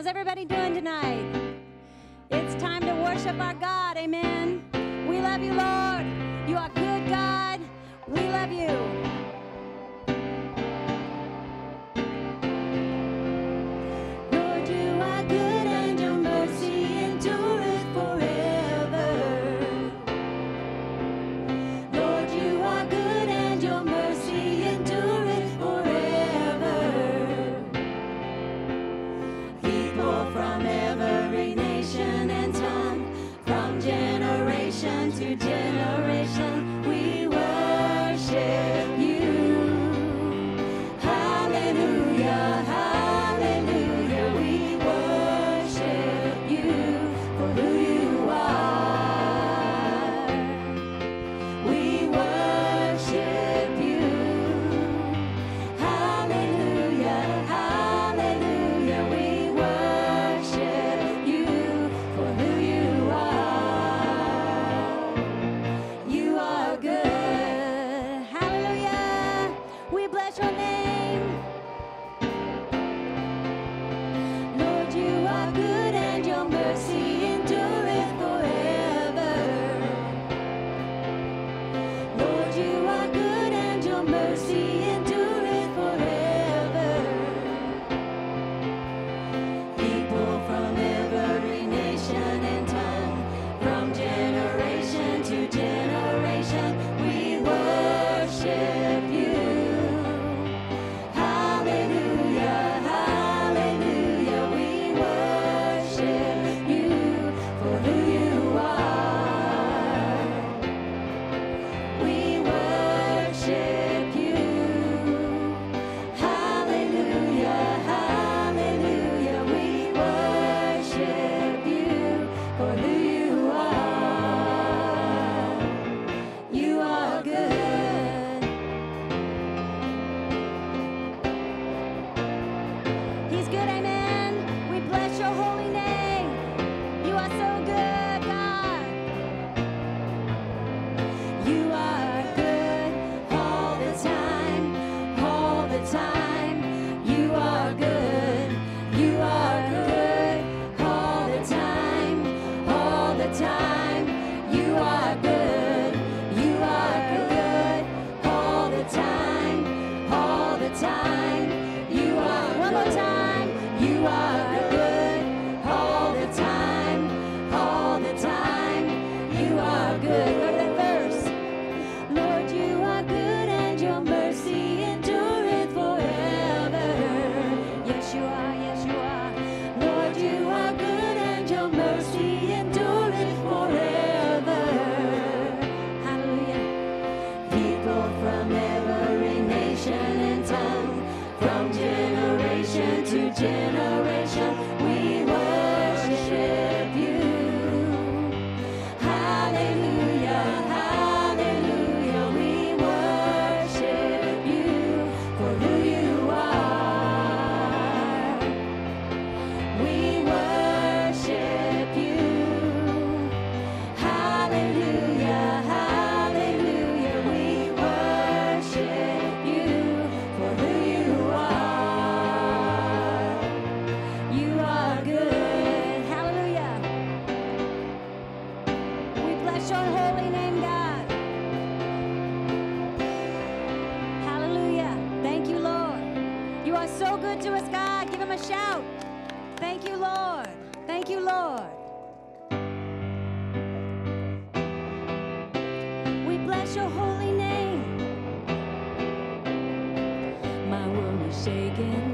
How's everybody doing tonight? It's time to worship our God. Amen. We love you, Lord. You are good. shaking.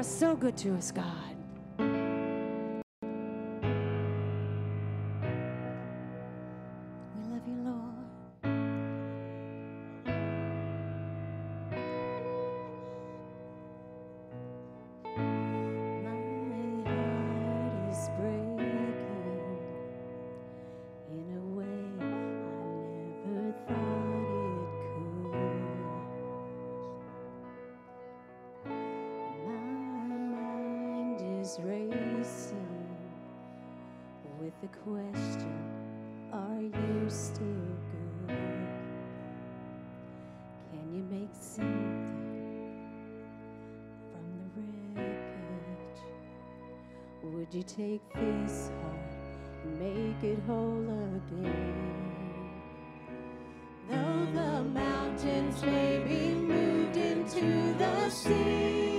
are so good to us, God. Would you take this heart and make it whole again? Though the mountains may be moved into the sea.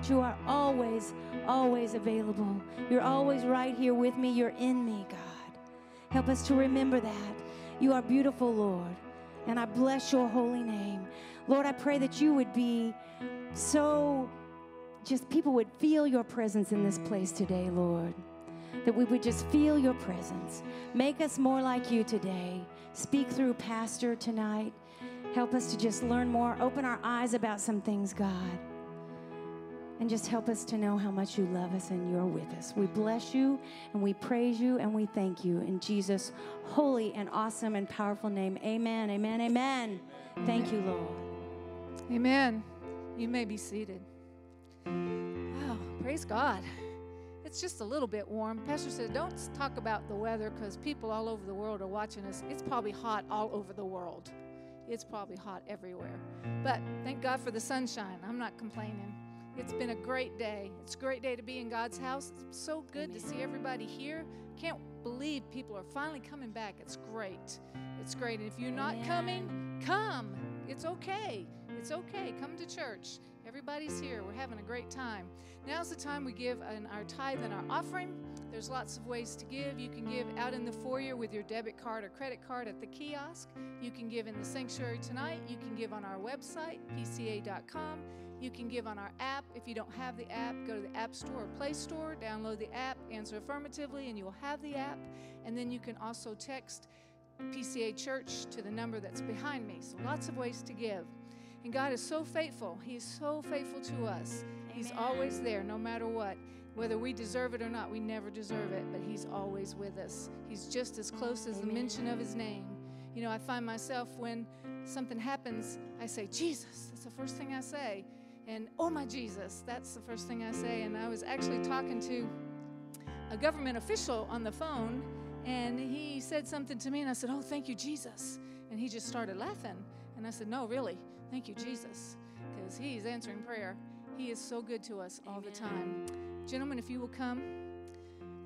That you are always, always available. You're always right here with me. You're in me, God. Help us to remember that. You are beautiful, Lord, and I bless your holy name. Lord, I pray that you would be so, just people would feel your presence in this place today, Lord. That we would just feel your presence. Make us more like you today. Speak through Pastor tonight. Help us to just learn more. Open our eyes about some things, God. And just help us to know how much you love us and you're with us. We bless you and we praise you and we thank you in Jesus' holy and awesome and powerful name. Amen, amen, amen. Thank you, Lord. Amen. You may be seated. Wow, praise God. It's just a little bit warm. Pastor said, don't talk about the weather because people all over the world are watching us. It's probably hot all over the world. It's probably hot everywhere. But thank God for the sunshine. I'm not complaining. It's been a great day. It's a great day to be in God's house. It's so good to see everybody here. Can't believe people are finally coming back. It's great. It's great. And if you're not coming, come. It's okay. It's okay. Come to church. Everybody's here. We're having a great time. Now's the time we give an, our tithe and our offering. There's lots of ways to give. You can give out in the foyer with your debit card or credit card at the kiosk. You can give in the sanctuary tonight. You can give on our website, pca.com. You can give on our app. If you don't have the app, go to the App Store or Play Store, download the app, answer affirmatively, and you will have the app. And then you can also text PCA Church to the number that's behind me. So lots of ways to give. And God is so faithful. He is so faithful to us. He's always there no matter what. Whether we deserve it or not, we never deserve it, but He's always with us. He's just as close as the mention of His name. You know, I find myself when something happens, I say, Jesus. That's the first thing I say. And, oh my Jesus, that's the first thing I say. And I was actually talking to a government official on the phone, and he said something to me, and I said, Oh, thank you, Jesus. And he just started laughing. And I said, No, really, thank you, Jesus, because he's answering prayer. He is so good to us all the time. Gentlemen, if you will come.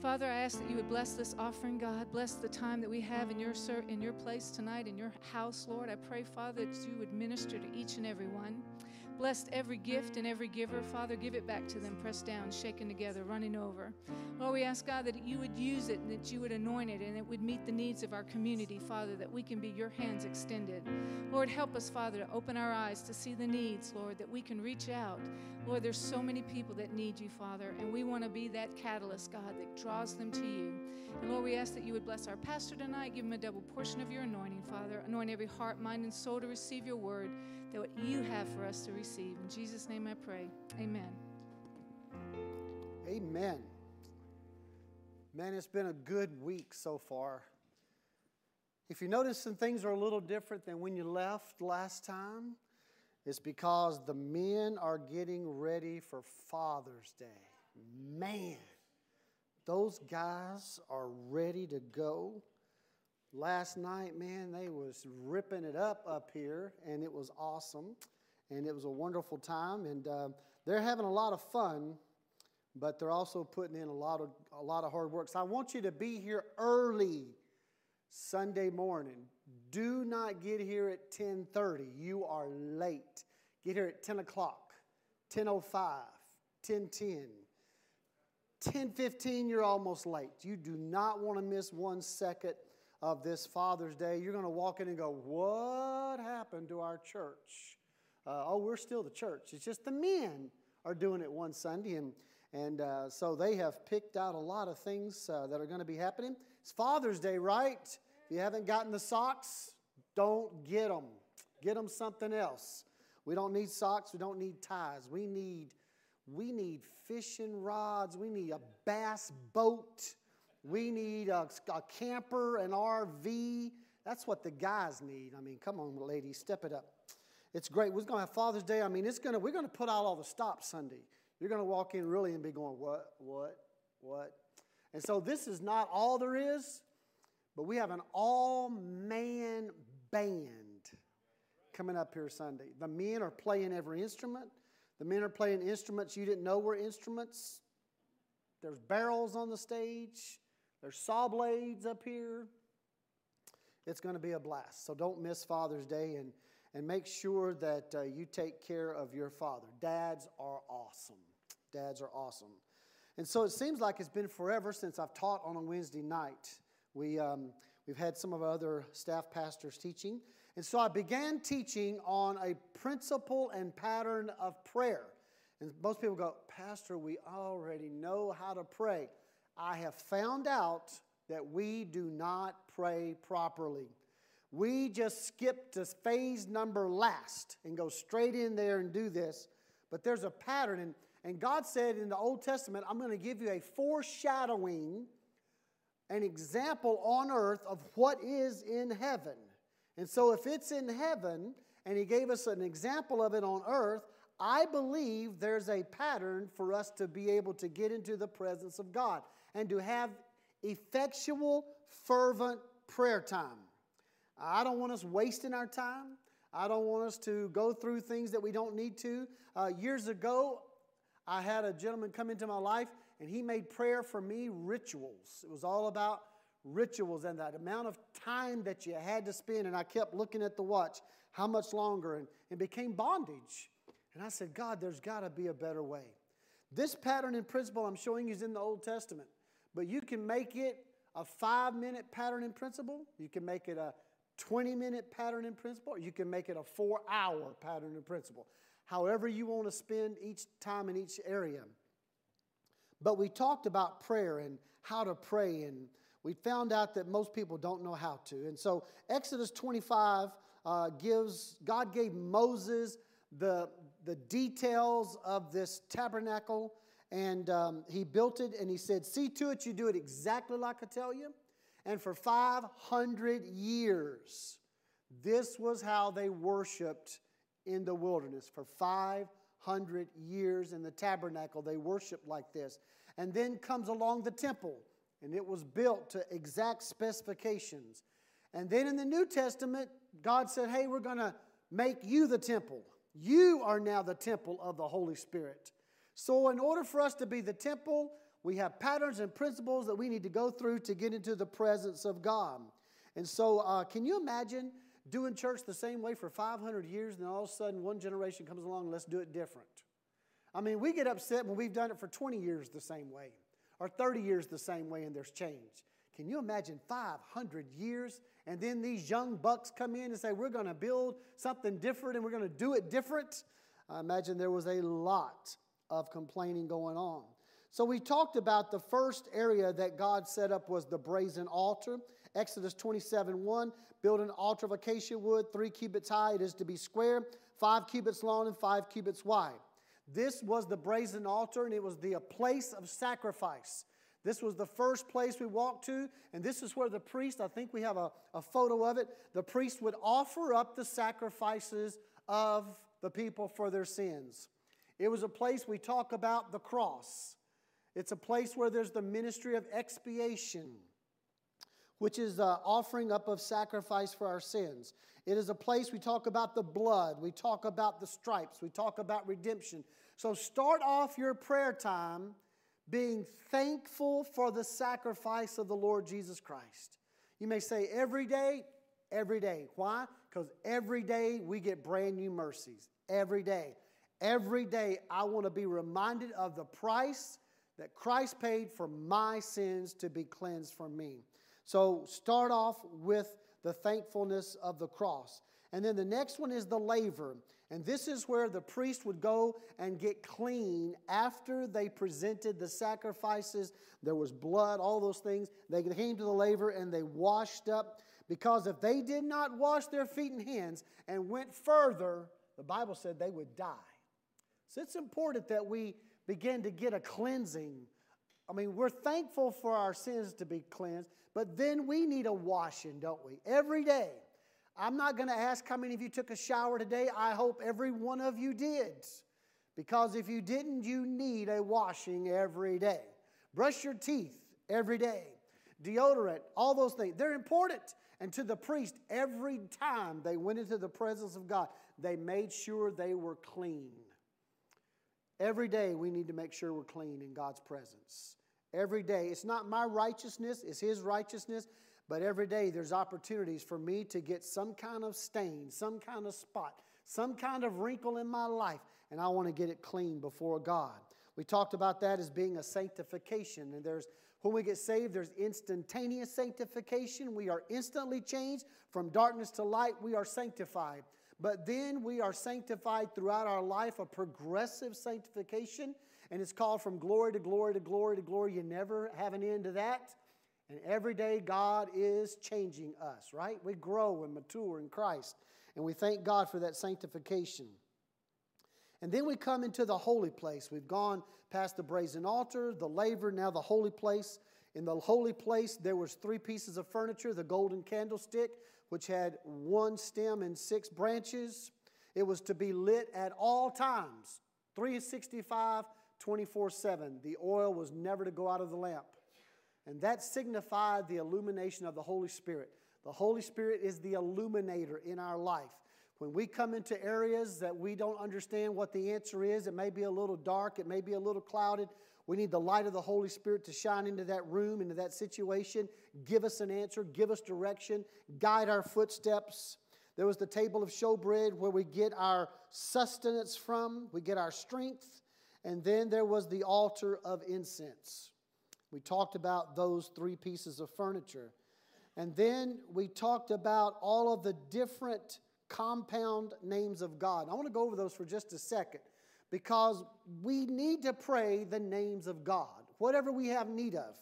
Father, I ask that you would bless this offering, God. Bless the time that we have in your in your place tonight, in your house, Lord. I pray, Father, that you would minister to each and every one. Blessed every gift and every giver. Father, give it back to them, pressed down, shaken together, running over. Lord, we ask God that you would use it and that you would anoint it and it would meet the needs of our community, Father, that we can be your hands extended. Lord, help us, Father, to open our eyes to see the needs, Lord, that we can reach out. Lord, there's so many people that need you, Father, and we want to be that catalyst, God, that draws them to you. And Lord, we ask that you would bless our pastor tonight, give him a double portion of your anointing, Father. Anoint every heart, mind, and soul to receive your word, that what you have for us to receive. In Jesus' name I pray. Amen. Amen. Man, it's been a good week so far. If you notice some things are a little different than when you left last time, it's because the men are getting ready for Father's Day. Man, those guys are ready to go. Last night, man, they was ripping it up up here, and it was awesome, and it was a wonderful time, and uh, they're having a lot of fun, but they're also putting in a lot of a lot of hard work. So I want you to be here early Sunday morning. Do not get here at 10:30. You are late. Get here at 10 o'clock, 10:05, 10:10. 10:15, you're almost late. You do not want to miss one second of this Father's Day. You're going to walk in and go, "What happened to our church?" Uh, oh, we're still the church. It's just the men are doing it one Sunday, and and uh, so they have picked out a lot of things uh, that are going to be happening. It's Father's Day, right? If you haven't gotten the socks, don't get them. Get them something else. We don't need socks. We don't need ties. We need we need fishing rods. We need a bass boat. We need a, a camper, an RV. That's what the guys need. I mean, come on, ladies, step it up. It's great. We're going to have Father's Day. I mean, it's to, we're going to put out all the stops Sunday. You're going to walk in really and be going, what, what, what? And so this is not all there is, but we have an all man band coming up here Sunday. The men are playing every instrument. The men are playing instruments you didn't know were instruments. There's barrels on the stage, there's saw blades up here. It's going to be a blast. So don't miss Father's Day and, and make sure that uh, you take care of your father. Dads are awesome. Dads are awesome. And so it seems like it's been forever since I've taught on a Wednesday night. We, um, we've had some of our other staff pastors teaching. And so I began teaching on a principle and pattern of prayer. And most people go, Pastor, we already know how to pray. I have found out that we do not pray properly. We just skip to phase number last and go straight in there and do this. But there's a pattern. And, and God said in the Old Testament, I'm going to give you a foreshadowing, an example on earth of what is in heaven. And so, if it's in heaven and He gave us an example of it on earth, I believe there's a pattern for us to be able to get into the presence of God and to have effectual, fervent prayer time. I don't want us wasting our time. I don't want us to go through things that we don't need to. Uh, years ago, I had a gentleman come into my life and he made prayer for me rituals. It was all about rituals and that amount of time that you had to spend. And I kept looking at the watch, how much longer, and it became bondage. And I said, God, there's got to be a better way. This pattern and principle I'm showing you is in the Old Testament, but you can make it a five minute pattern in principle, you can make it a 20 minute pattern in principle, you can make it a four hour pattern in principle. However, you want to spend each time in each area. But we talked about prayer and how to pray and we found out that most people don't know how to. And so Exodus 25 uh, gives, God gave Moses the, the details of this tabernacle, and um, he built it, and he said, See to it you do it exactly like I tell you. And for 500 years, this was how they worshiped in the wilderness. For 500 years in the tabernacle, they worshiped like this. And then comes along the temple and it was built to exact specifications. And then in the New Testament, God said, Hey, we're going to make you the temple. You are now the temple of the Holy Spirit. So, in order for us to be the temple, we have patterns and principles that we need to go through to get into the presence of God. And so, uh, can you imagine doing church the same way for 500 years, and then all of a sudden one generation comes along and let's do it different. I mean, we get upset when we've done it for 20 years the same way or 30 years the same way and there's change. Can you imagine 500 years and then these young bucks come in and say, We're going to build something different and we're going to do it different? I imagine there was a lot of complaining going on. So we talked about the first area that God set up was the brazen altar. Exodus 27 1, build an altar of acacia wood, three cubits high. It is to be square, five cubits long, and five cubits wide. This was the brazen altar, and it was the place of sacrifice. This was the first place we walked to, and this is where the priest, I think we have a, a photo of it, the priest would offer up the sacrifices of the people for their sins. It was a place we talk about the cross. It's a place where there's the ministry of expiation, which is the offering up of sacrifice for our sins. It is a place we talk about the blood, we talk about the stripes, we talk about redemption. So start off your prayer time being thankful for the sacrifice of the Lord Jesus Christ. You may say every day, every day. Why? Because every day we get brand new mercies. Every day. Every day I want to be reminded of the price that Christ paid for my sins to be cleansed from me. So start off with the thankfulness of the cross. And then the next one is the laver. And this is where the priest would go and get clean after they presented the sacrifices. There was blood, all those things. They came to the laver and they washed up. Because if they did not wash their feet and hands and went further, the Bible said they would die. So it's important that we begin to get a cleansing. I mean, we're thankful for our sins to be cleansed, but then we need a washing, don't we? Every day. I'm not going to ask how many of you took a shower today. I hope every one of you did. Because if you didn't, you need a washing every day. Brush your teeth every day. Deodorant, all those things. They're important. And to the priest, every time they went into the presence of God, they made sure they were clean. Every day we need to make sure we're clean in God's presence. Every day. It's not my righteousness, it's His righteousness. But every day there's opportunities for me to get some kind of stain, some kind of spot, some kind of wrinkle in my life, and I want to get it clean before God. We talked about that as being a sanctification, and there's when we get saved, there's instantaneous sanctification. We are instantly changed from darkness to light. We are sanctified. But then we are sanctified throughout our life, a progressive sanctification, and it's called from glory to glory to glory to glory. You never have an end to that. And every day, God is changing us, right? We grow and mature in Christ. And we thank God for that sanctification. And then we come into the holy place. We've gone past the brazen altar, the laver, now the holy place. In the holy place, there was three pieces of furniture, the golden candlestick, which had one stem and six branches. It was to be lit at all times, 365, 24 7. The oil was never to go out of the lamp. And that signified the illumination of the Holy Spirit. The Holy Spirit is the illuminator in our life. When we come into areas that we don't understand what the answer is, it may be a little dark, it may be a little clouded. We need the light of the Holy Spirit to shine into that room, into that situation, give us an answer, give us direction, guide our footsteps. There was the table of showbread where we get our sustenance from, we get our strength. And then there was the altar of incense. We talked about those three pieces of furniture. And then we talked about all of the different compound names of God. I want to go over those for just a second because we need to pray the names of God, whatever we have need of.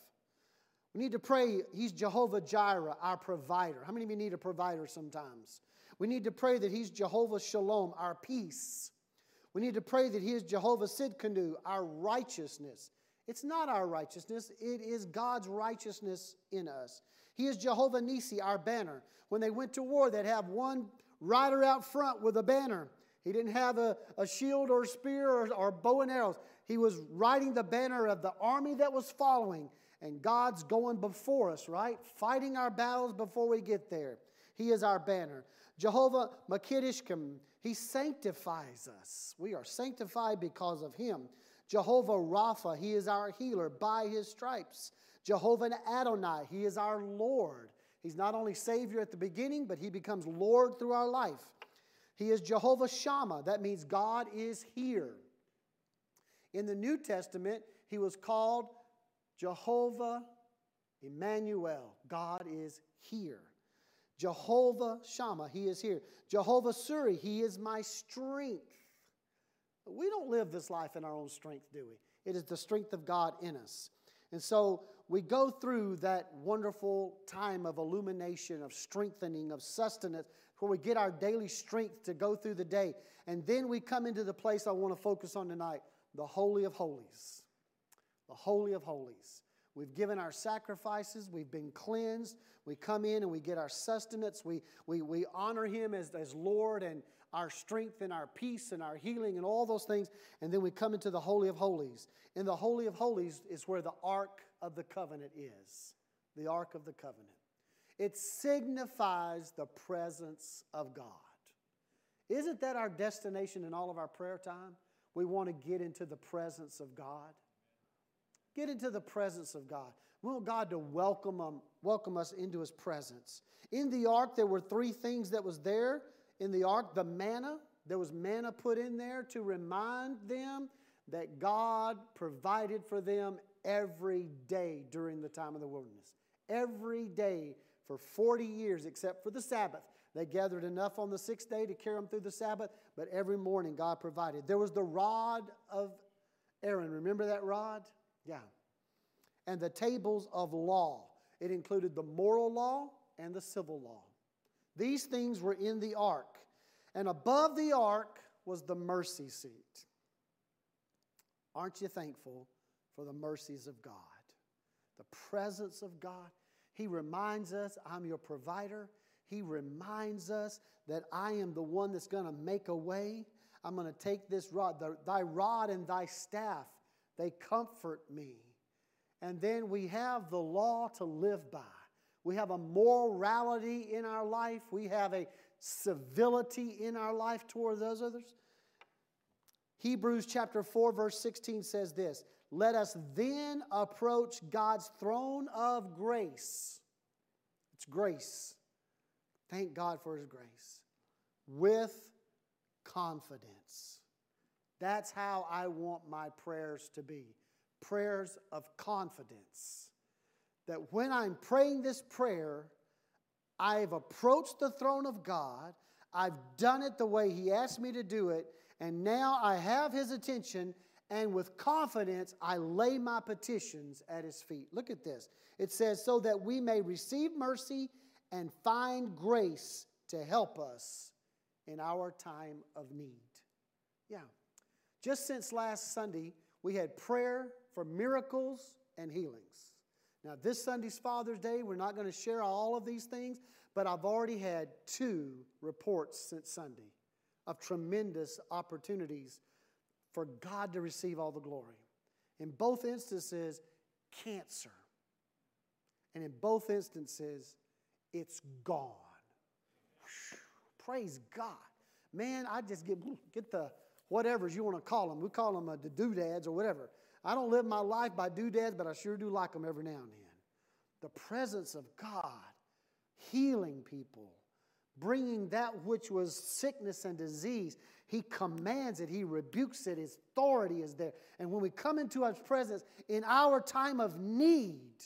We need to pray, He's Jehovah Jireh, our provider. How many of you need a provider sometimes? We need to pray that He's Jehovah Shalom, our peace. We need to pray that He is Jehovah Sidkenu, our righteousness. It's not our righteousness, it is God's righteousness in us. He is Jehovah Nisi, our banner. When they went to war, they'd have one rider out front with a banner. He didn't have a, a shield or spear or, or bow and arrows. He was riding the banner of the army that was following. And God's going before us, right? Fighting our battles before we get there. He is our banner. Jehovah Makidishkim, He sanctifies us. We are sanctified because of Him. Jehovah Rapha, He is our healer by His stripes. Jehovah Adonai, He is our Lord. He's not only Savior at the beginning, but He becomes Lord through our life. He is Jehovah Shammah. That means God is here. In the New Testament, He was called Jehovah Emmanuel. God is here. Jehovah Shammah, He is here. Jehovah Suri, He is my strength. We don't live this life in our own strength, do we? It is the strength of God in us. And so we go through that wonderful time of illumination, of strengthening, of sustenance, where we get our daily strength to go through the day. And then we come into the place I want to focus on tonight the Holy of Holies. The Holy of Holies. We've given our sacrifices, we've been cleansed. We come in and we get our sustenance. We, we, we honor Him as, as Lord and our strength and our peace and our healing and all those things. And then we come into the Holy of Holies. In the Holy of Holies is where the Ark of the Covenant is. The Ark of the Covenant. It signifies the presence of God. Isn't that our destination in all of our prayer time? We want to get into the presence of God. Get into the presence of God. We want God to welcome, welcome us into His presence. In the ark, there were three things that was there. In the ark, the manna, there was manna put in there to remind them that God provided for them every day during the time of the wilderness. Every day for 40 years, except for the Sabbath. They gathered enough on the sixth day to carry them through the Sabbath, but every morning God provided. There was the rod of Aaron. Remember that rod? Yeah. And the tables of law. It included the moral law and the civil law. These things were in the ark. And above the ark was the mercy seat. Aren't you thankful for the mercies of God? The presence of God. He reminds us, I'm your provider. He reminds us that I am the one that's going to make a way. I'm going to take this rod, the, thy rod and thy staff, they comfort me. And then we have the law to live by. We have a morality in our life. We have a civility in our life toward those others. Hebrews chapter 4, verse 16 says this Let us then approach God's throne of grace. It's grace. Thank God for His grace. With confidence. That's how I want my prayers to be prayers of confidence. That when I'm praying this prayer, I've approached the throne of God, I've done it the way He asked me to do it, and now I have His attention, and with confidence I lay my petitions at His feet. Look at this. It says, So that we may receive mercy and find grace to help us in our time of need. Yeah. Just since last Sunday, we had prayer for miracles and healings. Now, this Sunday's Father's Day, we're not going to share all of these things, but I've already had two reports since Sunday of tremendous opportunities for God to receive all the glory. In both instances, cancer. And in both instances, it's gone. Whew, praise God. Man, I just get, get the whatevers you want to call them. We call them uh, the doodads or whatever. I don't live my life by doodads, but I sure do like them every now and then. The presence of God healing people, bringing that which was sickness and disease. He commands it, He rebukes it, His authority is there. And when we come into His presence in our time of need,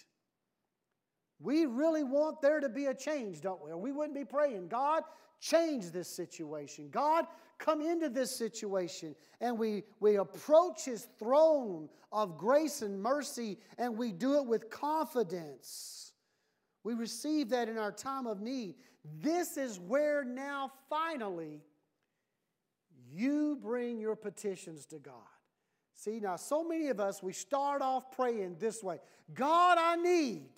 we really want there to be a change, don't we? Or we wouldn't be praying, God, change this situation. God, come into this situation. And we, we approach His throne of grace and mercy, and we do it with confidence. We receive that in our time of need. This is where now, finally, you bring your petitions to God. See, now, so many of us, we start off praying this way God, I need.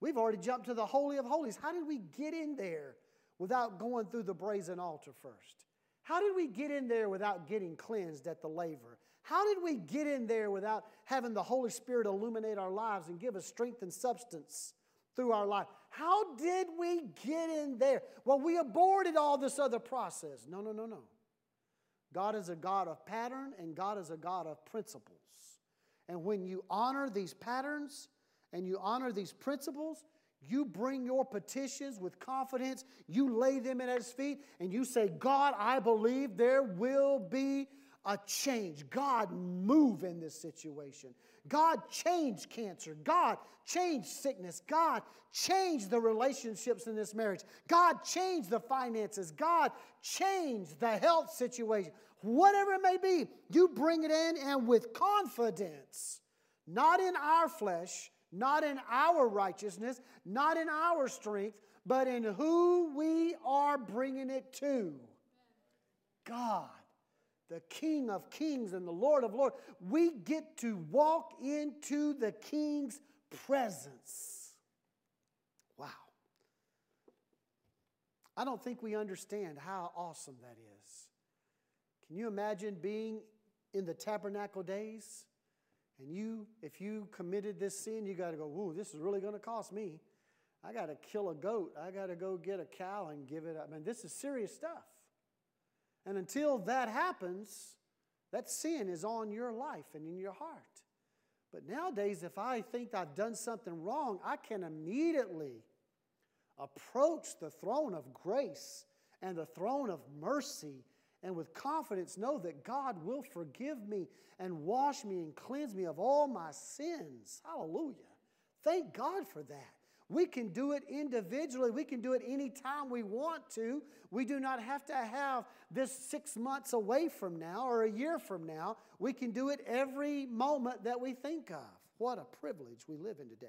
We've already jumped to the Holy of Holies. How did we get in there without going through the brazen altar first? How did we get in there without getting cleansed at the laver? How did we get in there without having the Holy Spirit illuminate our lives and give us strength and substance through our life? How did we get in there? Well, we aborted all this other process. No, no, no, no. God is a God of pattern and God is a God of principles. And when you honor these patterns and you honor these principles, You bring your petitions with confidence, you lay them at His feet, and you say, God, I believe there will be a change. God, move in this situation. God, change cancer. God, change sickness. God, change the relationships in this marriage. God, change the finances. God, change the health situation. Whatever it may be, you bring it in and with confidence, not in our flesh, not in our righteousness, not in our strength, but in who we are bringing it to. God, the King of kings and the Lord of lords. We get to walk into the King's presence. Wow. I don't think we understand how awesome that is. Can you imagine being in the tabernacle days? And you, if you committed this sin, you got to go, whoa, this is really going to cost me. I got to kill a goat. I got to go get a cow and give it up. I mean, this is serious stuff. And until that happens, that sin is on your life and in your heart. But nowadays, if I think I've done something wrong, I can immediately approach the throne of grace and the throne of mercy and with confidence know that God will forgive me and wash me and cleanse me of all my sins. Hallelujah. Thank God for that. We can do it individually. We can do it anytime we want to. We do not have to have this six months away from now or a year from now. We can do it every moment that we think of. What a privilege we live in today.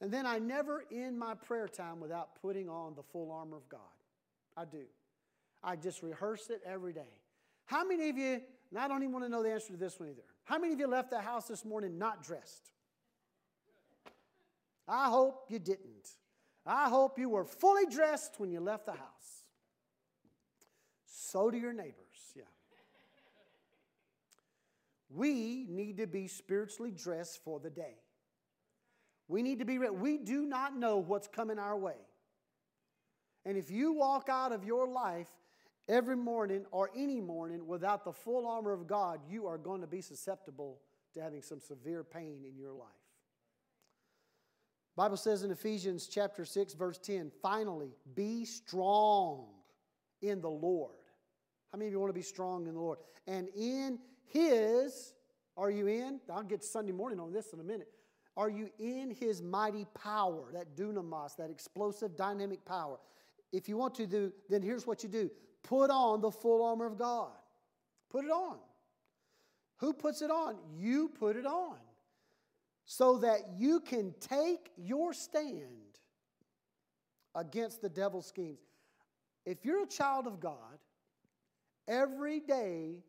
And then I never end my prayer time without putting on the full armor of God. I do. I just rehearse it every day. How many of you, and I don't even want to know the answer to this one either, how many of you left the house this morning not dressed? I hope you didn't. I hope you were fully dressed when you left the house. So do your neighbors, yeah. We need to be spiritually dressed for the day. We need to be ready. We do not know what's coming our way. And if you walk out of your life every morning or any morning without the full armor of God, you are going to be susceptible to having some severe pain in your life. Bible says in Ephesians chapter 6 verse 10, finally, be strong in the Lord. How many of you want to be strong in the Lord? And in his are you in? I'll get Sunday morning on this in a minute. Are you in his mighty power, that dunamis, that explosive dynamic power? If you want to do, then here's what you do. Put on the full armor of God. Put it on. Who puts it on? You put it on so that you can take your stand against the devil's schemes. If you're a child of God, every day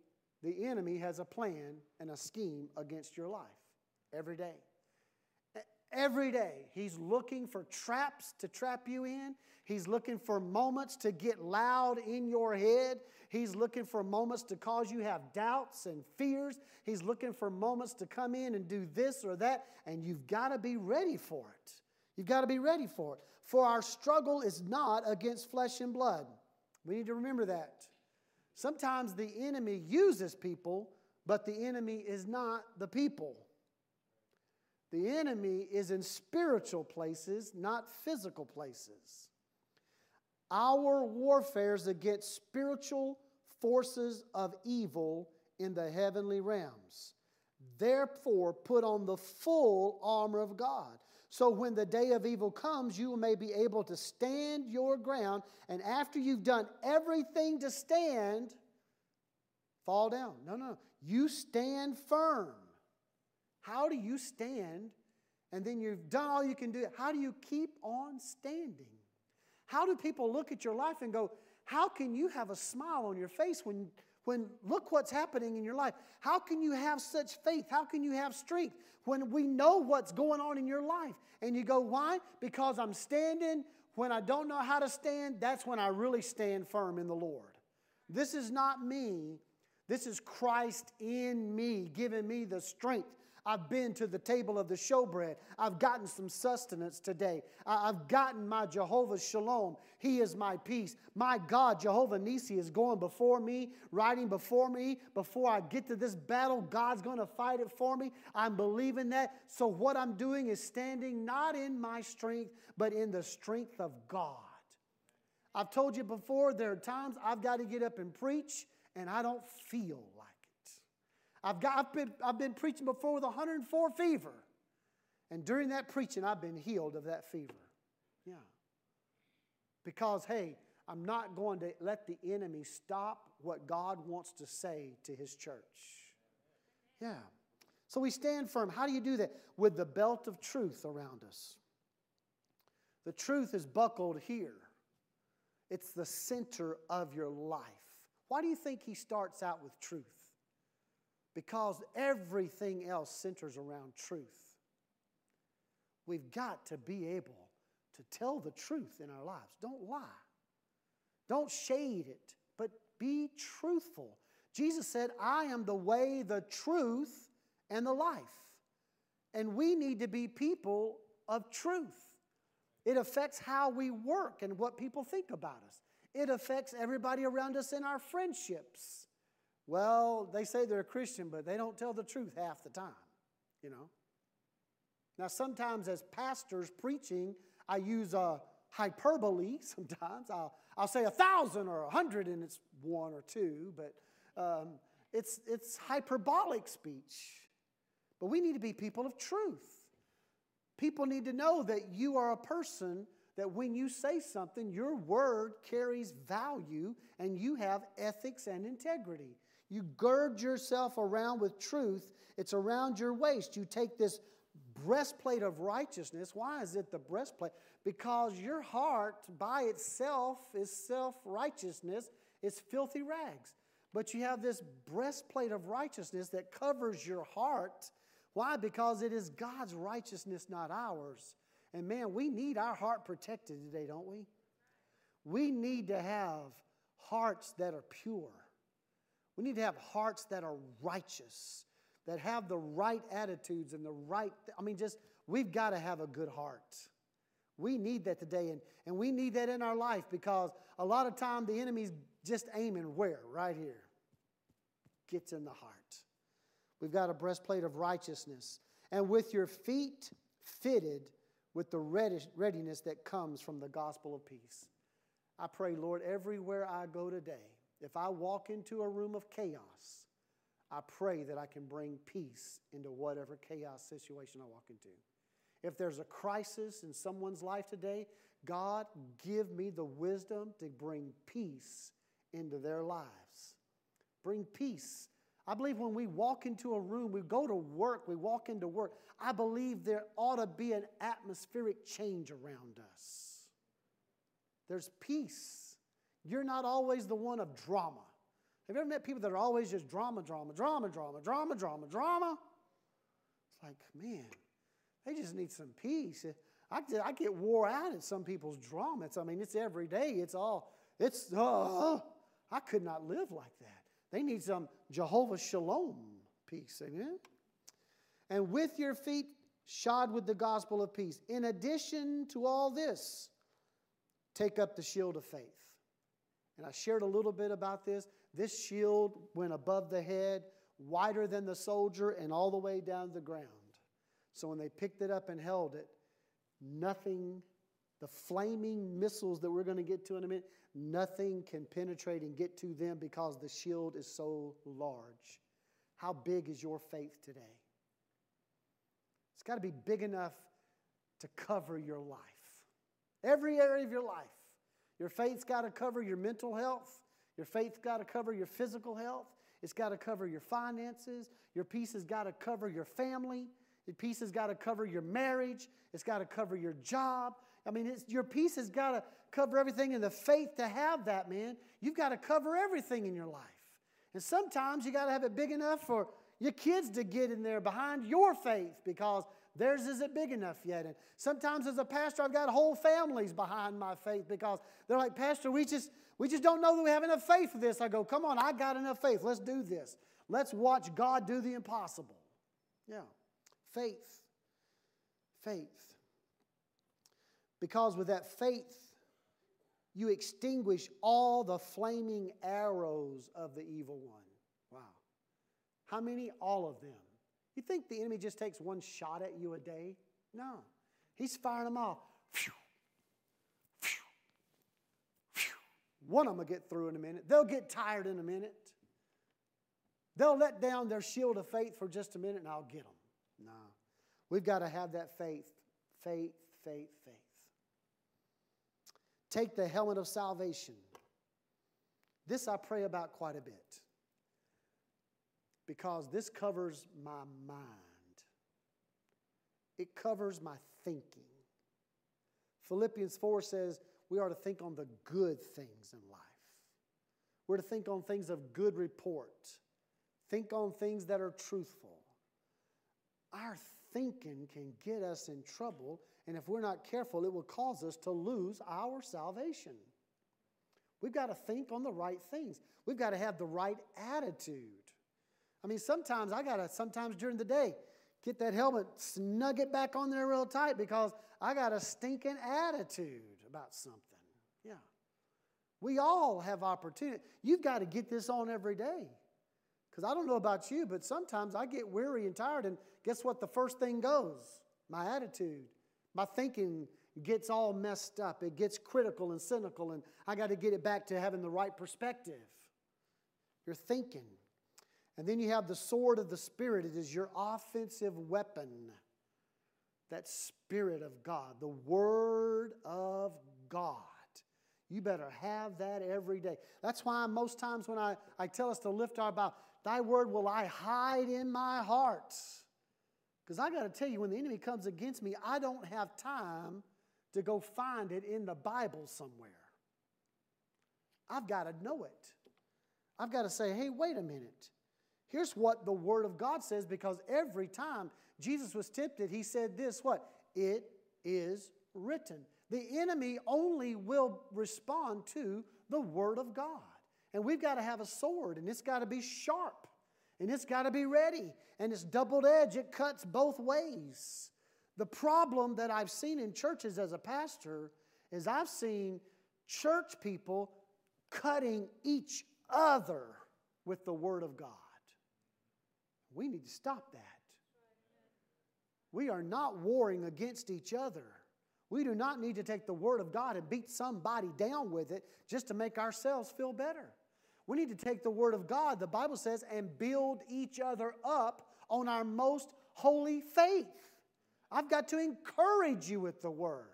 the enemy has a plan and a scheme against your life. Every day. Every day, he's looking for traps to trap you in. He's looking for moments to get loud in your head. He's looking for moments to cause you have doubts and fears. He's looking for moments to come in and do this or that, and you've got to be ready for it. You've got to be ready for it. For our struggle is not against flesh and blood. We need to remember that. Sometimes the enemy uses people, but the enemy is not the people. The enemy is in spiritual places, not physical places. Our warfare is against spiritual forces of evil in the heavenly realms. Therefore, put on the full armor of God. So when the day of evil comes, you may be able to stand your ground. And after you've done everything to stand, fall down. No, no. You stand firm. How do you stand? And then you've done all you can do. How do you keep on standing? How do people look at your life and go, How can you have a smile on your face when, when look what's happening in your life? How can you have such faith? How can you have strength when we know what's going on in your life? And you go, Why? Because I'm standing. When I don't know how to stand, that's when I really stand firm in the Lord. This is not me. This is Christ in me, giving me the strength I've been to the table of the showbread. I've gotten some sustenance today. I- I've gotten my Jehovah Shalom. He is my peace. My God, Jehovah Nisi, is going before me, riding before me. Before I get to this battle, God's going to fight it for me. I'm believing that. So, what I'm doing is standing not in my strength, but in the strength of God. I've told you before, there are times I've got to get up and preach, and I don't feel. I've, got, I've, been, I've been preaching before with 104 fever, and during that preaching, I've been healed of that fever. Yeah. Because, hey, I'm not going to let the enemy stop what God wants to say to his church. Yeah. So we stand firm. How do you do that? With the belt of truth around us. The truth is buckled here. It's the center of your life. Why do you think he starts out with truth? Because everything else centers around truth. We've got to be able to tell the truth in our lives. Don't lie. Don't shade it, but be truthful. Jesus said, I am the way, the truth, and the life. And we need to be people of truth. It affects how we work and what people think about us. It affects everybody around us in our friendships. Well, they say they're a Christian, but they don't tell the truth half the time, you know. Now, sometimes as pastors preaching, I use a hyperbole sometimes. I'll, I'll say a thousand or a hundred and it's one or two, but um, it's, it's hyperbolic speech. But we need to be people of truth. People need to know that you are a person that when you say something, your word carries value and you have ethics and integrity. You gird yourself around with truth, it's around your waist. You take this breastplate of righteousness. Why is it the breastplate? Because your heart by itself is self righteousness, it's filthy rags. But you have this breastplate of righteousness that covers your heart. Why? Because it is God's righteousness, not ours. And man, we need our heart protected today, don't we? We need to have hearts that are pure. We need to have hearts that are righteous, that have the right attitudes and the right, I mean, just, we've got to have a good heart. We need that today, and, and we need that in our life because a lot of time the enemy's just aiming where? Right here. Gets in the heart. We've got a breastplate of righteousness. And with your feet fitted with the readiness that comes from the gospel of peace. I pray, Lord, everywhere I go today, if I walk into a room of chaos, I pray that I can bring peace into whatever chaos situation I walk into. If there's a crisis in someone's life today, God, give me the wisdom to bring peace into their lives. Bring peace. I believe when we walk into a room, we go to work, we walk into work, I believe there ought to be an atmospheric change around us. There's peace. You're not always the one of drama. Have you ever met people that are always just drama, drama, drama, drama, drama, drama, drama? It's like, man, they just need some peace. I, I get wore out at some people's drama. It's, I mean, it's every day. It's all, it's, uh, I could not live like that. They need some Jehovah Shalom peace. Amen? And with your feet shod with the gospel of peace. In addition to all this, take up the shield of faith. And I shared a little bit about this. This shield went above the head, wider than the soldier, and all the way down the ground. So when they picked it up and held it, nothing, the flaming missiles that we're going to get to in a minute, nothing can penetrate and get to them because the shield is so large. How big is your faith today? It's got to be big enough to cover your life. Every area of your life. Your faith's got to cover your mental health. Your faith's got to cover your physical health. It's got to cover your finances. Your peace has got to cover your family. Your peace has got to cover your marriage. It's got to cover your job. I mean, your peace has got to cover everything. And the faith to have that, man, you've got to cover everything in your life. And sometimes you got to have it big enough for your kids to get in there behind your faith because theirs isn't big enough yet. And sometimes as a pastor, I've got whole families behind my faith because they're like, Pastor, we just we just don't know that we have enough faith for this. I go, come on, I got enough faith. Let's do this. Let's watch God do the impossible. Yeah. Faith. Faith. Because with that faith, you extinguish all the flaming arrows of the evil one. Wow. How many? All of them. You think the enemy just takes one shot at you a day? No. He's firing them off. Phew. Phew. Phew. One of them will get through in a minute. They'll get tired in a minute. They'll let down their shield of faith for just a minute and I'll get them. No. We've got to have that faith. Faith, faith, faith. Take the helmet of salvation. This I pray about quite a bit because this covers my mind, it covers my thinking. Philippians 4 says we are to think on the good things in life. We're to think on things of good report. Think on things that are truthful. Our thinking can get us in trouble, and if we're not careful, it will cause us to lose our salvation. We've got to think on the right things. We've got to have the right attitude. I mean, sometimes I got to, sometimes during the day, get that helmet, snug it back on there real tight because I got a stinking attitude about something. Yeah. We all have opportunity. You've got to get this on every day. Because I don't know about you, but sometimes I get weary and tired, and guess what? The first thing goes my attitude. My thinking gets all messed up. It gets critical and cynical, and I got to get it back to having the right perspective. You're thinking. And then you have the sword of the Spirit, it is your offensive weapon. That Spirit of God, the Word of God. You better have that every day. That's why most times when I, I tell us to lift our bow, Thy word will I hide in my heart. Because I got to tell you, when the enemy comes against me, I don't have time to go find it in the Bible somewhere. I've got to know it. I've got to say, hey, wait a minute. Here's what the Word of God says because every time Jesus was tempted, he said this what? It is written. The enemy only will respond to the Word of God. And we've got to have a sword, and it's got to be sharp, and it's got to be ready, and it's doubled edge, it cuts both ways. The problem that I've seen in churches as a pastor is I've seen church people cutting each other with the Word of God. We need to stop that. We are not warring against each other. We do not need to take the Word of God and beat somebody down with it just to make ourselves feel better. We need to take the Word of God, the Bible says, and build each other up on our most holy faith. I've got to encourage you with the Word.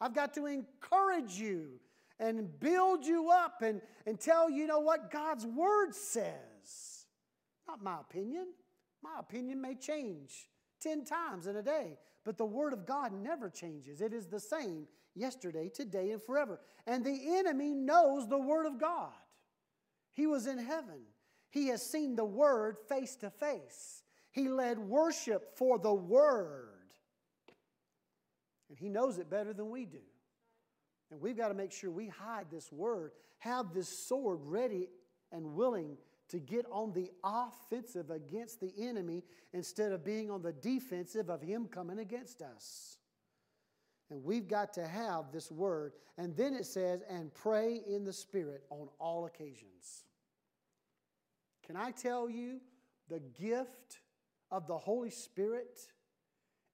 I've got to encourage you and build you up and, and tell you know what God's Word says. Not my opinion. My opinion may change 10 times in a day. But the Word of God never changes. It is the same yesterday, today, and forever. And the enemy knows the Word of God. He was in heaven, he has seen the Word face to face. He led worship for the Word. And he knows it better than we do. And we've got to make sure we hide this Word, have this sword ready and willing to get on the offensive against the enemy instead of being on the defensive of him coming against us. And we've got to have this word. And then it says, and pray in the Spirit on all occasions. Can I tell you, the gift of the Holy Spirit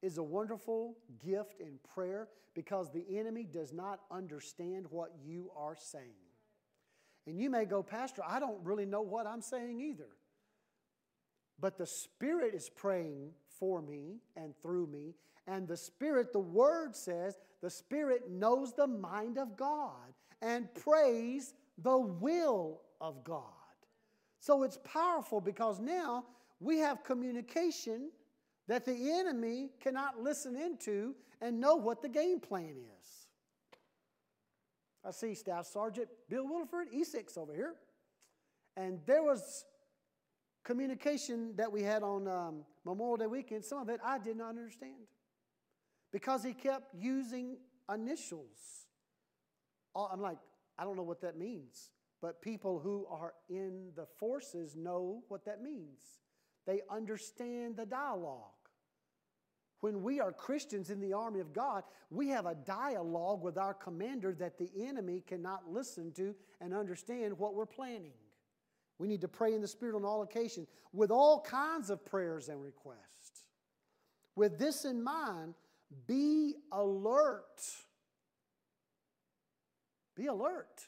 is a wonderful gift in prayer because the enemy does not understand what you are saying. And you may go, Pastor, I don't really know what I'm saying either. But the Spirit is praying for me and through me. And the Spirit, the Word says, the Spirit knows the mind of God and prays the will of God. So it's powerful because now we have communication that the enemy cannot listen into and know what the game plan is. I see Staff Sergeant Bill Williford, E6 over here. And there was communication that we had on um, Memorial Day weekend. Some of it I did not understand because he kept using initials. I'm like, I don't know what that means. But people who are in the forces know what that means. They understand the dialogue. When we are Christians in the army of God, we have a dialogue with our commander that the enemy cannot listen to and understand what we're planning. We need to pray in the Spirit on all occasions with all kinds of prayers and requests. With this in mind, be alert. Be alert.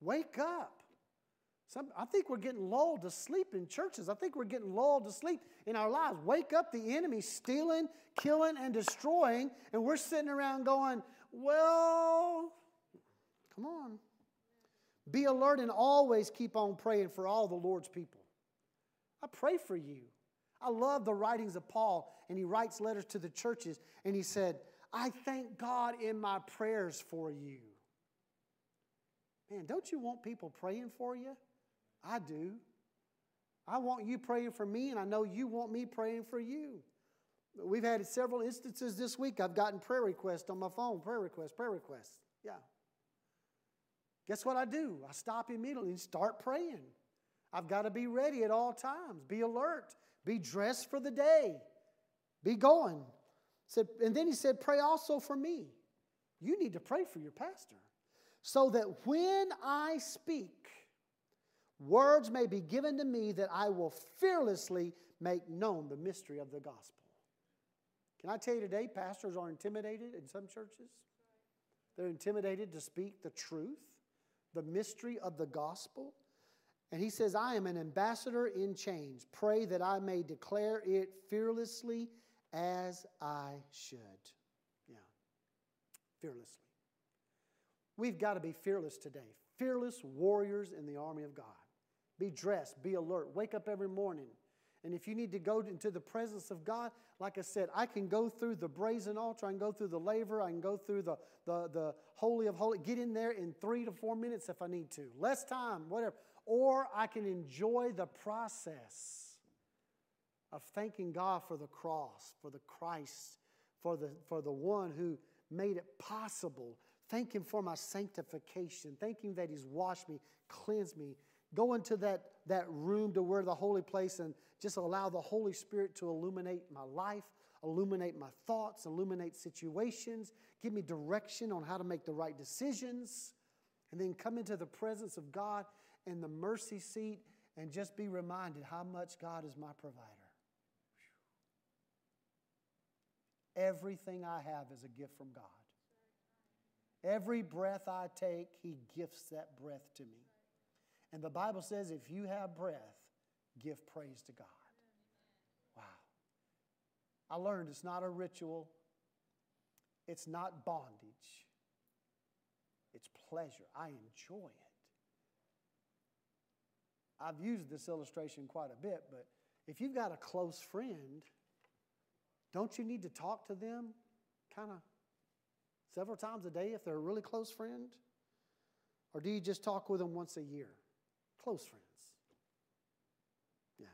Wake up. Some, I think we're getting lulled to sleep in churches. I think we're getting lulled to sleep in our lives. Wake up, the enemy stealing, killing, and destroying, and we're sitting around going, Well, come on. Be alert and always keep on praying for all the Lord's people. I pray for you. I love the writings of Paul, and he writes letters to the churches, and he said, I thank God in my prayers for you. Man, don't you want people praying for you? I do. I want you praying for me, and I know you want me praying for you. We've had several instances this week. I've gotten prayer requests on my phone prayer requests, prayer requests. Yeah. Guess what I do? I stop immediately and start praying. I've got to be ready at all times, be alert, be dressed for the day, be going. Said, and then he said, Pray also for me. You need to pray for your pastor so that when I speak, Words may be given to me that I will fearlessly make known the mystery of the gospel. Can I tell you today, pastors are intimidated in some churches? They're intimidated to speak the truth, the mystery of the gospel. And he says, I am an ambassador in chains. Pray that I may declare it fearlessly as I should. Yeah, fearlessly. We've got to be fearless today. Fearless warriors in the army of God. Be dressed, be alert, wake up every morning. And if you need to go into the presence of God, like I said, I can go through the brazen altar, I can go through the laver, I can go through the, the, the Holy of Holy, get in there in three to four minutes if I need to. Less time, whatever. Or I can enjoy the process of thanking God for the cross, for the Christ, for the, for the one who made it possible. Thank Him for my sanctification. Thank Him that He's washed me, cleansed me, Go into that, that room to where the holy place and just allow the Holy Spirit to illuminate my life, illuminate my thoughts, illuminate situations, give me direction on how to make the right decisions, and then come into the presence of God and the mercy seat and just be reminded how much God is my provider. Everything I have is a gift from God. Every breath I take, He gifts that breath to me. And the Bible says if you have breath, give praise to God. Wow. I learned it's not a ritual, it's not bondage, it's pleasure. I enjoy it. I've used this illustration quite a bit, but if you've got a close friend, don't you need to talk to them kind of several times a day if they're a really close friend? Or do you just talk with them once a year? Close friends. Yeah.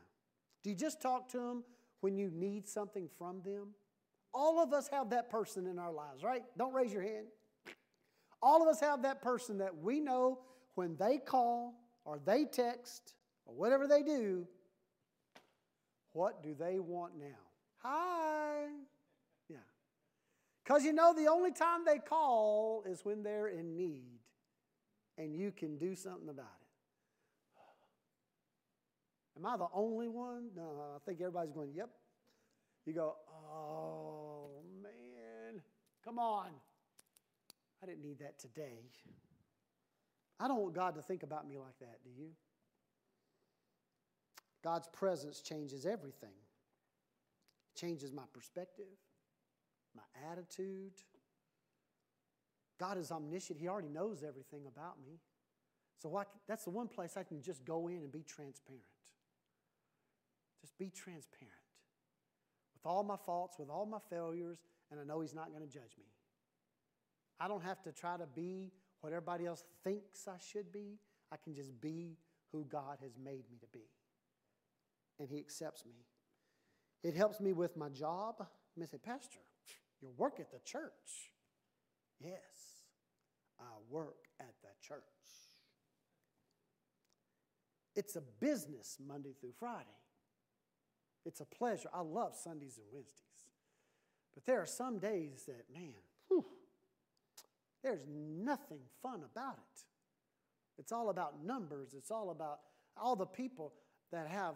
Do you just talk to them when you need something from them? All of us have that person in our lives, right? Don't raise your hand. All of us have that person that we know when they call or they text or whatever they do, what do they want now? Hi. Yeah. Because you know, the only time they call is when they're in need and you can do something about it. Am I the only one? No, I think everybody's going, yep. You go, oh, man, come on. I didn't need that today. I don't want God to think about me like that, do you? God's presence changes everything. It changes my perspective, my attitude. God is omniscient. He already knows everything about me. So that's the one place I can just go in and be transparent. Just be transparent with all my faults, with all my failures, and I know He's not going to judge me. I don't have to try to be what everybody else thinks I should be. I can just be who God has made me to be. And He accepts me. It helps me with my job. I may say, Pastor, you work at the church. Yes, I work at the church. It's a business Monday through Friday. It's a pleasure. I love Sundays and Wednesdays. But there are some days that, man, whew, there's nothing fun about it. It's all about numbers. It's all about all the people that have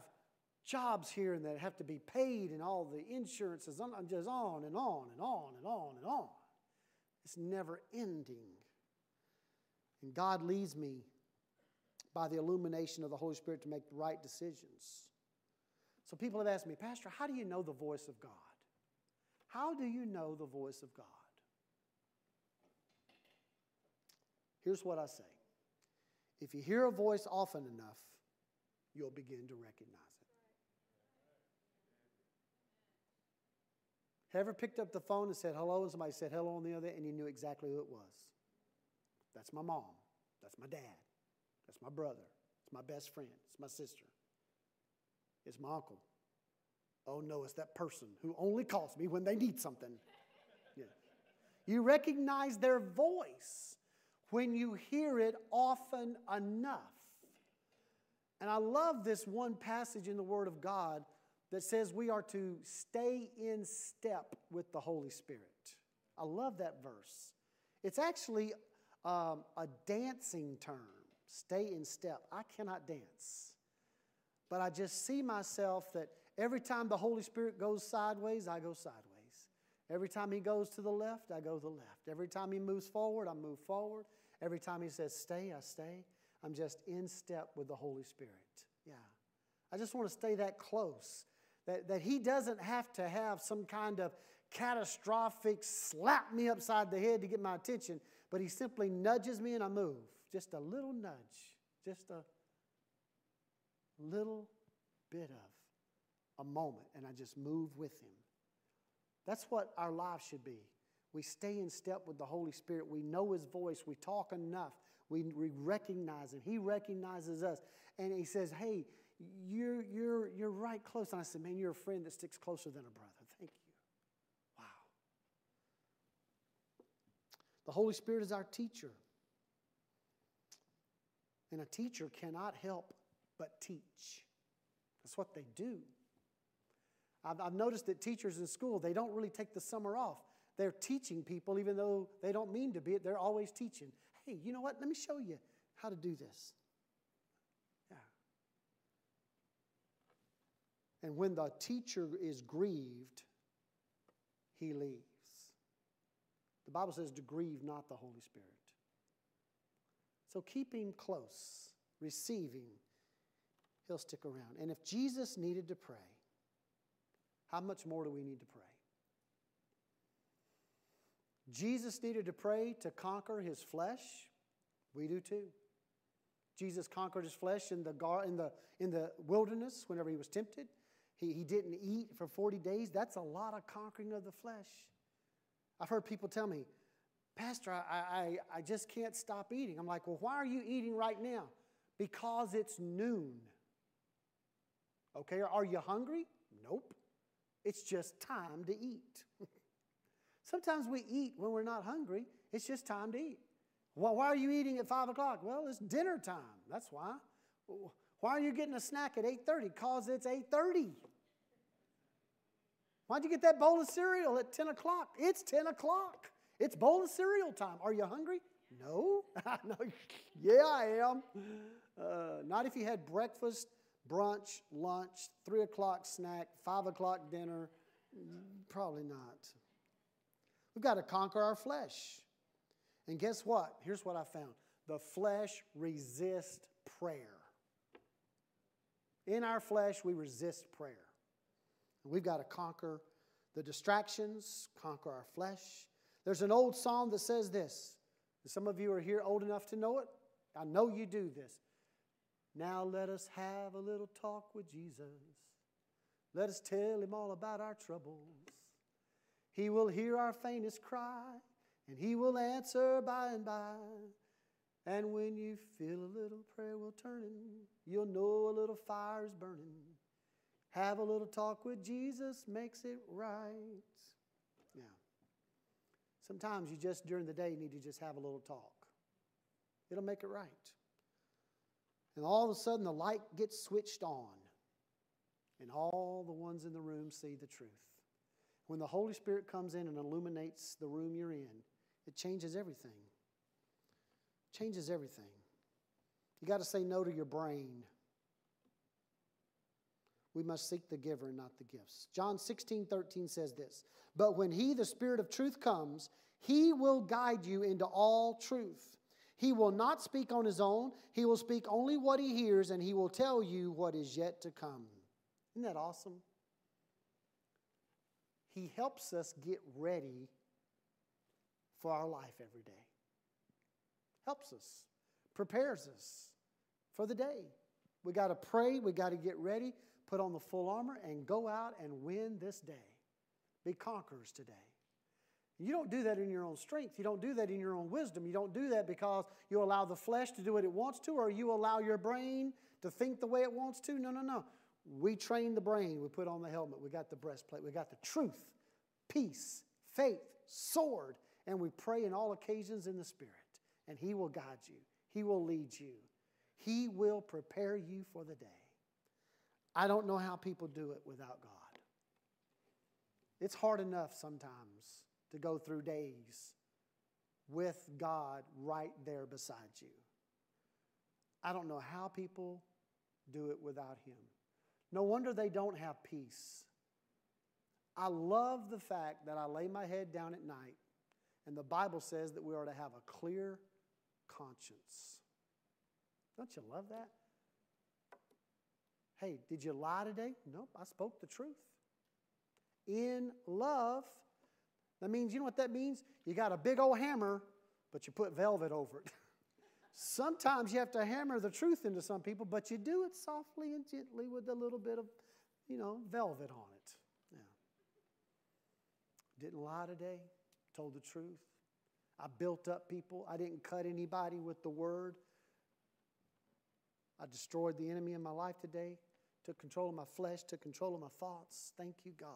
jobs here and that have to be paid and all the insurances, on, just on and on and on and on and on. It's never ending. And God leads me by the illumination of the Holy Spirit to make the right decisions. So people have asked me, Pastor, how do you know the voice of God? How do you know the voice of God? Here's what I say if you hear a voice often enough, you'll begin to recognize it. Have ever picked up the phone and said hello, and somebody said hello on the other, and you knew exactly who it was? That's my mom. That's my dad. That's my brother. It's my best friend. It's my sister. It's my uncle. Oh no, it's that person who only calls me when they need something. Yeah. You recognize their voice when you hear it often enough. And I love this one passage in the Word of God that says we are to stay in step with the Holy Spirit. I love that verse. It's actually um, a dancing term. Stay in step. I cannot dance. But I just see myself that every time the Holy Spirit goes sideways, I go sideways. Every time He goes to the left, I go to the left. Every time He moves forward, I move forward. Every time He says stay, I stay. I'm just in step with the Holy Spirit. Yeah. I just want to stay that close. That, that He doesn't have to have some kind of catastrophic slap me upside the head to get my attention, but He simply nudges me and I move. Just a little nudge, just a little bit of a moment, and I just move with Him. That's what our lives should be. We stay in step with the Holy Spirit. We know His voice. We talk enough. We, we recognize Him. He recognizes us. And He says, Hey, you're, you're, you're right close. And I said, Man, you're a friend that sticks closer than a brother. Thank you. Wow. The Holy Spirit is our teacher. And a teacher cannot help but teach. That's what they do. I've, I've noticed that teachers in school, they don't really take the summer off. They're teaching people, even though they don't mean to be, they're always teaching. Hey, you know what? Let me show you how to do this. Yeah. And when the teacher is grieved, he leaves. The Bible says to grieve not the Holy Spirit. So keep him close, receiving, he'll stick around. And if Jesus needed to pray, how much more do we need to pray? Jesus needed to pray to conquer his flesh. We do too. Jesus conquered his flesh in the, gar- in the, in the wilderness whenever he was tempted. He, he didn't eat for 40 days. That's a lot of conquering of the flesh. I've heard people tell me, Pastor, I, I, I just can't stop eating. I'm like, well, why are you eating right now? Because it's noon. Okay, are you hungry? Nope. It's just time to eat. Sometimes we eat when we're not hungry. It's just time to eat. Well, why are you eating at 5 o'clock? Well, it's dinner time. That's why. Why are you getting a snack at 8.30? Because it's 8.30. Why'd you get that bowl of cereal at 10 o'clock? It's 10 o'clock. It's bowl of cereal time. Are you hungry? No. Yeah, I am. Uh, not if you had breakfast, brunch, lunch, 3 o'clock snack, 5 o'clock dinner. Probably not. We've got to conquer our flesh. And guess what? Here's what I found the flesh resists prayer. In our flesh, we resist prayer. We've got to conquer the distractions, conquer our flesh. There's an old psalm that says this. Some of you are here old enough to know it. I know you do this. Now let us have a little talk with Jesus. Let us tell him all about our troubles. He will hear our faintest cry, and He will answer by and by. And when you feel a little prayer will turning, you'll know a little fire is burning. Have a little talk with Jesus makes it right. Yeah. Sometimes you just during the day need to just have a little talk. It'll make it right. And all of a sudden the light gets switched on, and all the ones in the room see the truth. When the Holy Spirit comes in and illuminates the room you're in, it changes everything. Changes everything. You got to say no to your brain. We must seek the giver and not the gifts. John 16, 13 says this But when he, the Spirit of truth, comes, he will guide you into all truth. He will not speak on his own, he will speak only what he hears, and he will tell you what is yet to come. Isn't that awesome? He helps us get ready for our life every day. Helps us, prepares us for the day. We got to pray, we got to get ready, put on the full armor, and go out and win this day. Be conquerors today. You don't do that in your own strength. You don't do that in your own wisdom. You don't do that because you allow the flesh to do what it wants to or you allow your brain to think the way it wants to. No, no, no. We train the brain. We put on the helmet. We got the breastplate. We got the truth, peace, faith, sword, and we pray in all occasions in the Spirit. And He will guide you, He will lead you, He will prepare you for the day. I don't know how people do it without God. It's hard enough sometimes to go through days with God right there beside you. I don't know how people do it without Him. No wonder they don't have peace. I love the fact that I lay my head down at night, and the Bible says that we are to have a clear conscience. Don't you love that? Hey, did you lie today? Nope, I spoke the truth. In love, that means, you know what that means? You got a big old hammer, but you put velvet over it. Sometimes you have to hammer the truth into some people, but you do it softly and gently with a little bit of, you know, velvet on it. Yeah. Didn't lie today, told the truth. I built up people. I didn't cut anybody with the word. I destroyed the enemy in my life today, took control of my flesh, took control of my thoughts. Thank you, God.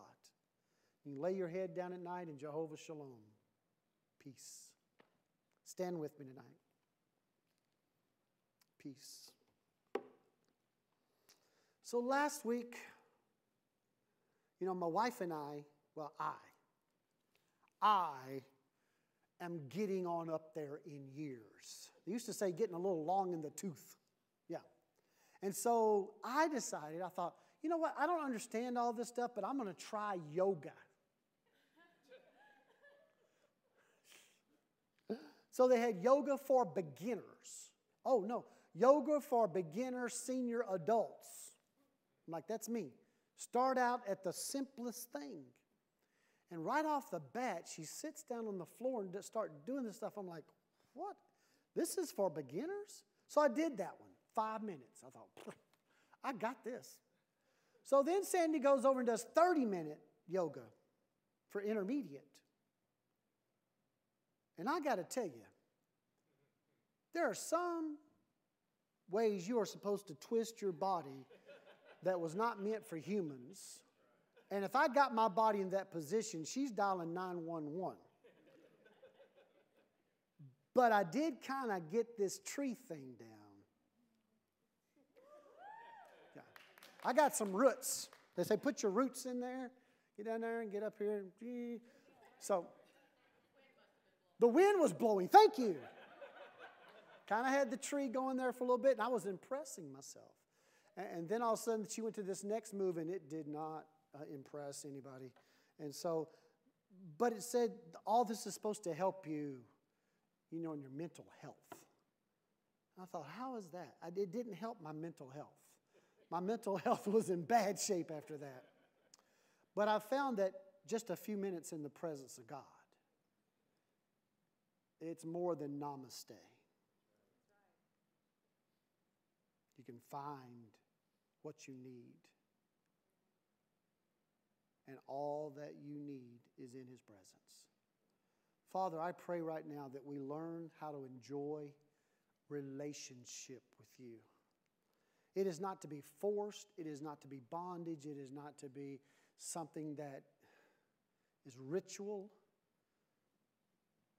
You lay your head down at night in Jehovah Shalom. Peace. Stand with me tonight. Peace. So last week, you know, my wife and I, well, I, I am getting on up there in years. They used to say getting a little long in the tooth. Yeah. And so I decided, I thought, you know what? I don't understand all this stuff, but I'm going to try yoga. So they had yoga for beginners. Oh, no, yoga for beginner senior adults. I'm like, that's me. Start out at the simplest thing. And right off the bat, she sits down on the floor and start doing this stuff. I'm like, what? This is for beginners? So I did that one, five minutes. I thought, I got this. So then Sandy goes over and does 30 minute yoga for intermediate. And I got to tell you, there are some ways you are supposed to twist your body that was not meant for humans. And if I got my body in that position, she's dialing 911. But I did kind of get this tree thing down. Yeah. I got some roots. They say put your roots in there, get down there and get up here. So the wind was blowing. Thank you. kind of had the tree going there for a little bit, and I was impressing myself. And, and then all of a sudden, she went to this next move, and it did not uh, impress anybody. And so, but it said all this is supposed to help you, you know, in your mental health. I thought, how is that? I, it didn't help my mental health. My mental health was in bad shape after that. But I found that just a few minutes in the presence of God, it's more than namaste. You can find what you need. And all that you need is in His presence. Father, I pray right now that we learn how to enjoy relationship with you. It is not to be forced, it is not to be bondage, it is not to be something that is ritual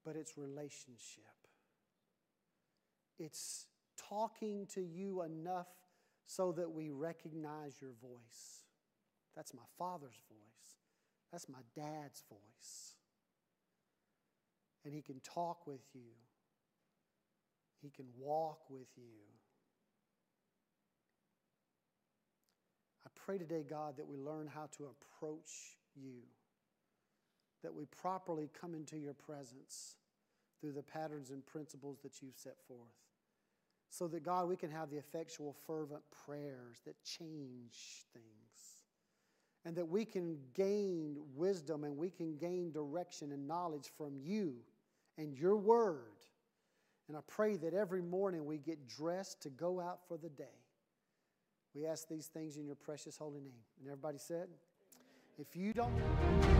but it's relationship. It's talking to you enough so that we recognize your voice. That's my Father's voice. That's my dad's voice. And he can talk with you, he can walk with you. I pray today, God, that we learn how to approach you, that we properly come into your presence through the patterns and principles that you've set forth. So that, God, we can have the effectual, fervent prayers that change things. And that we can gain wisdom and we can gain direction and knowledge from you and your word. And I pray that every morning we get dressed to go out for the day. We ask these things in your precious holy name. And everybody said, if you don't.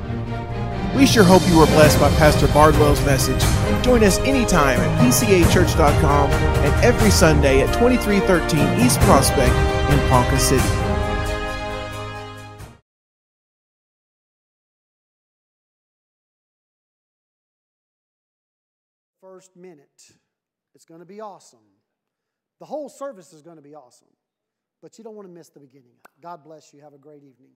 We sure hope you were blessed by Pastor Bardwell's message. Join us anytime at pcachurch.com and every Sunday at 2313 East Prospect in Ponca City. First minute. It's going to be awesome. The whole service is going to be awesome. But you don't want to miss the beginning. God bless you. Have a great evening.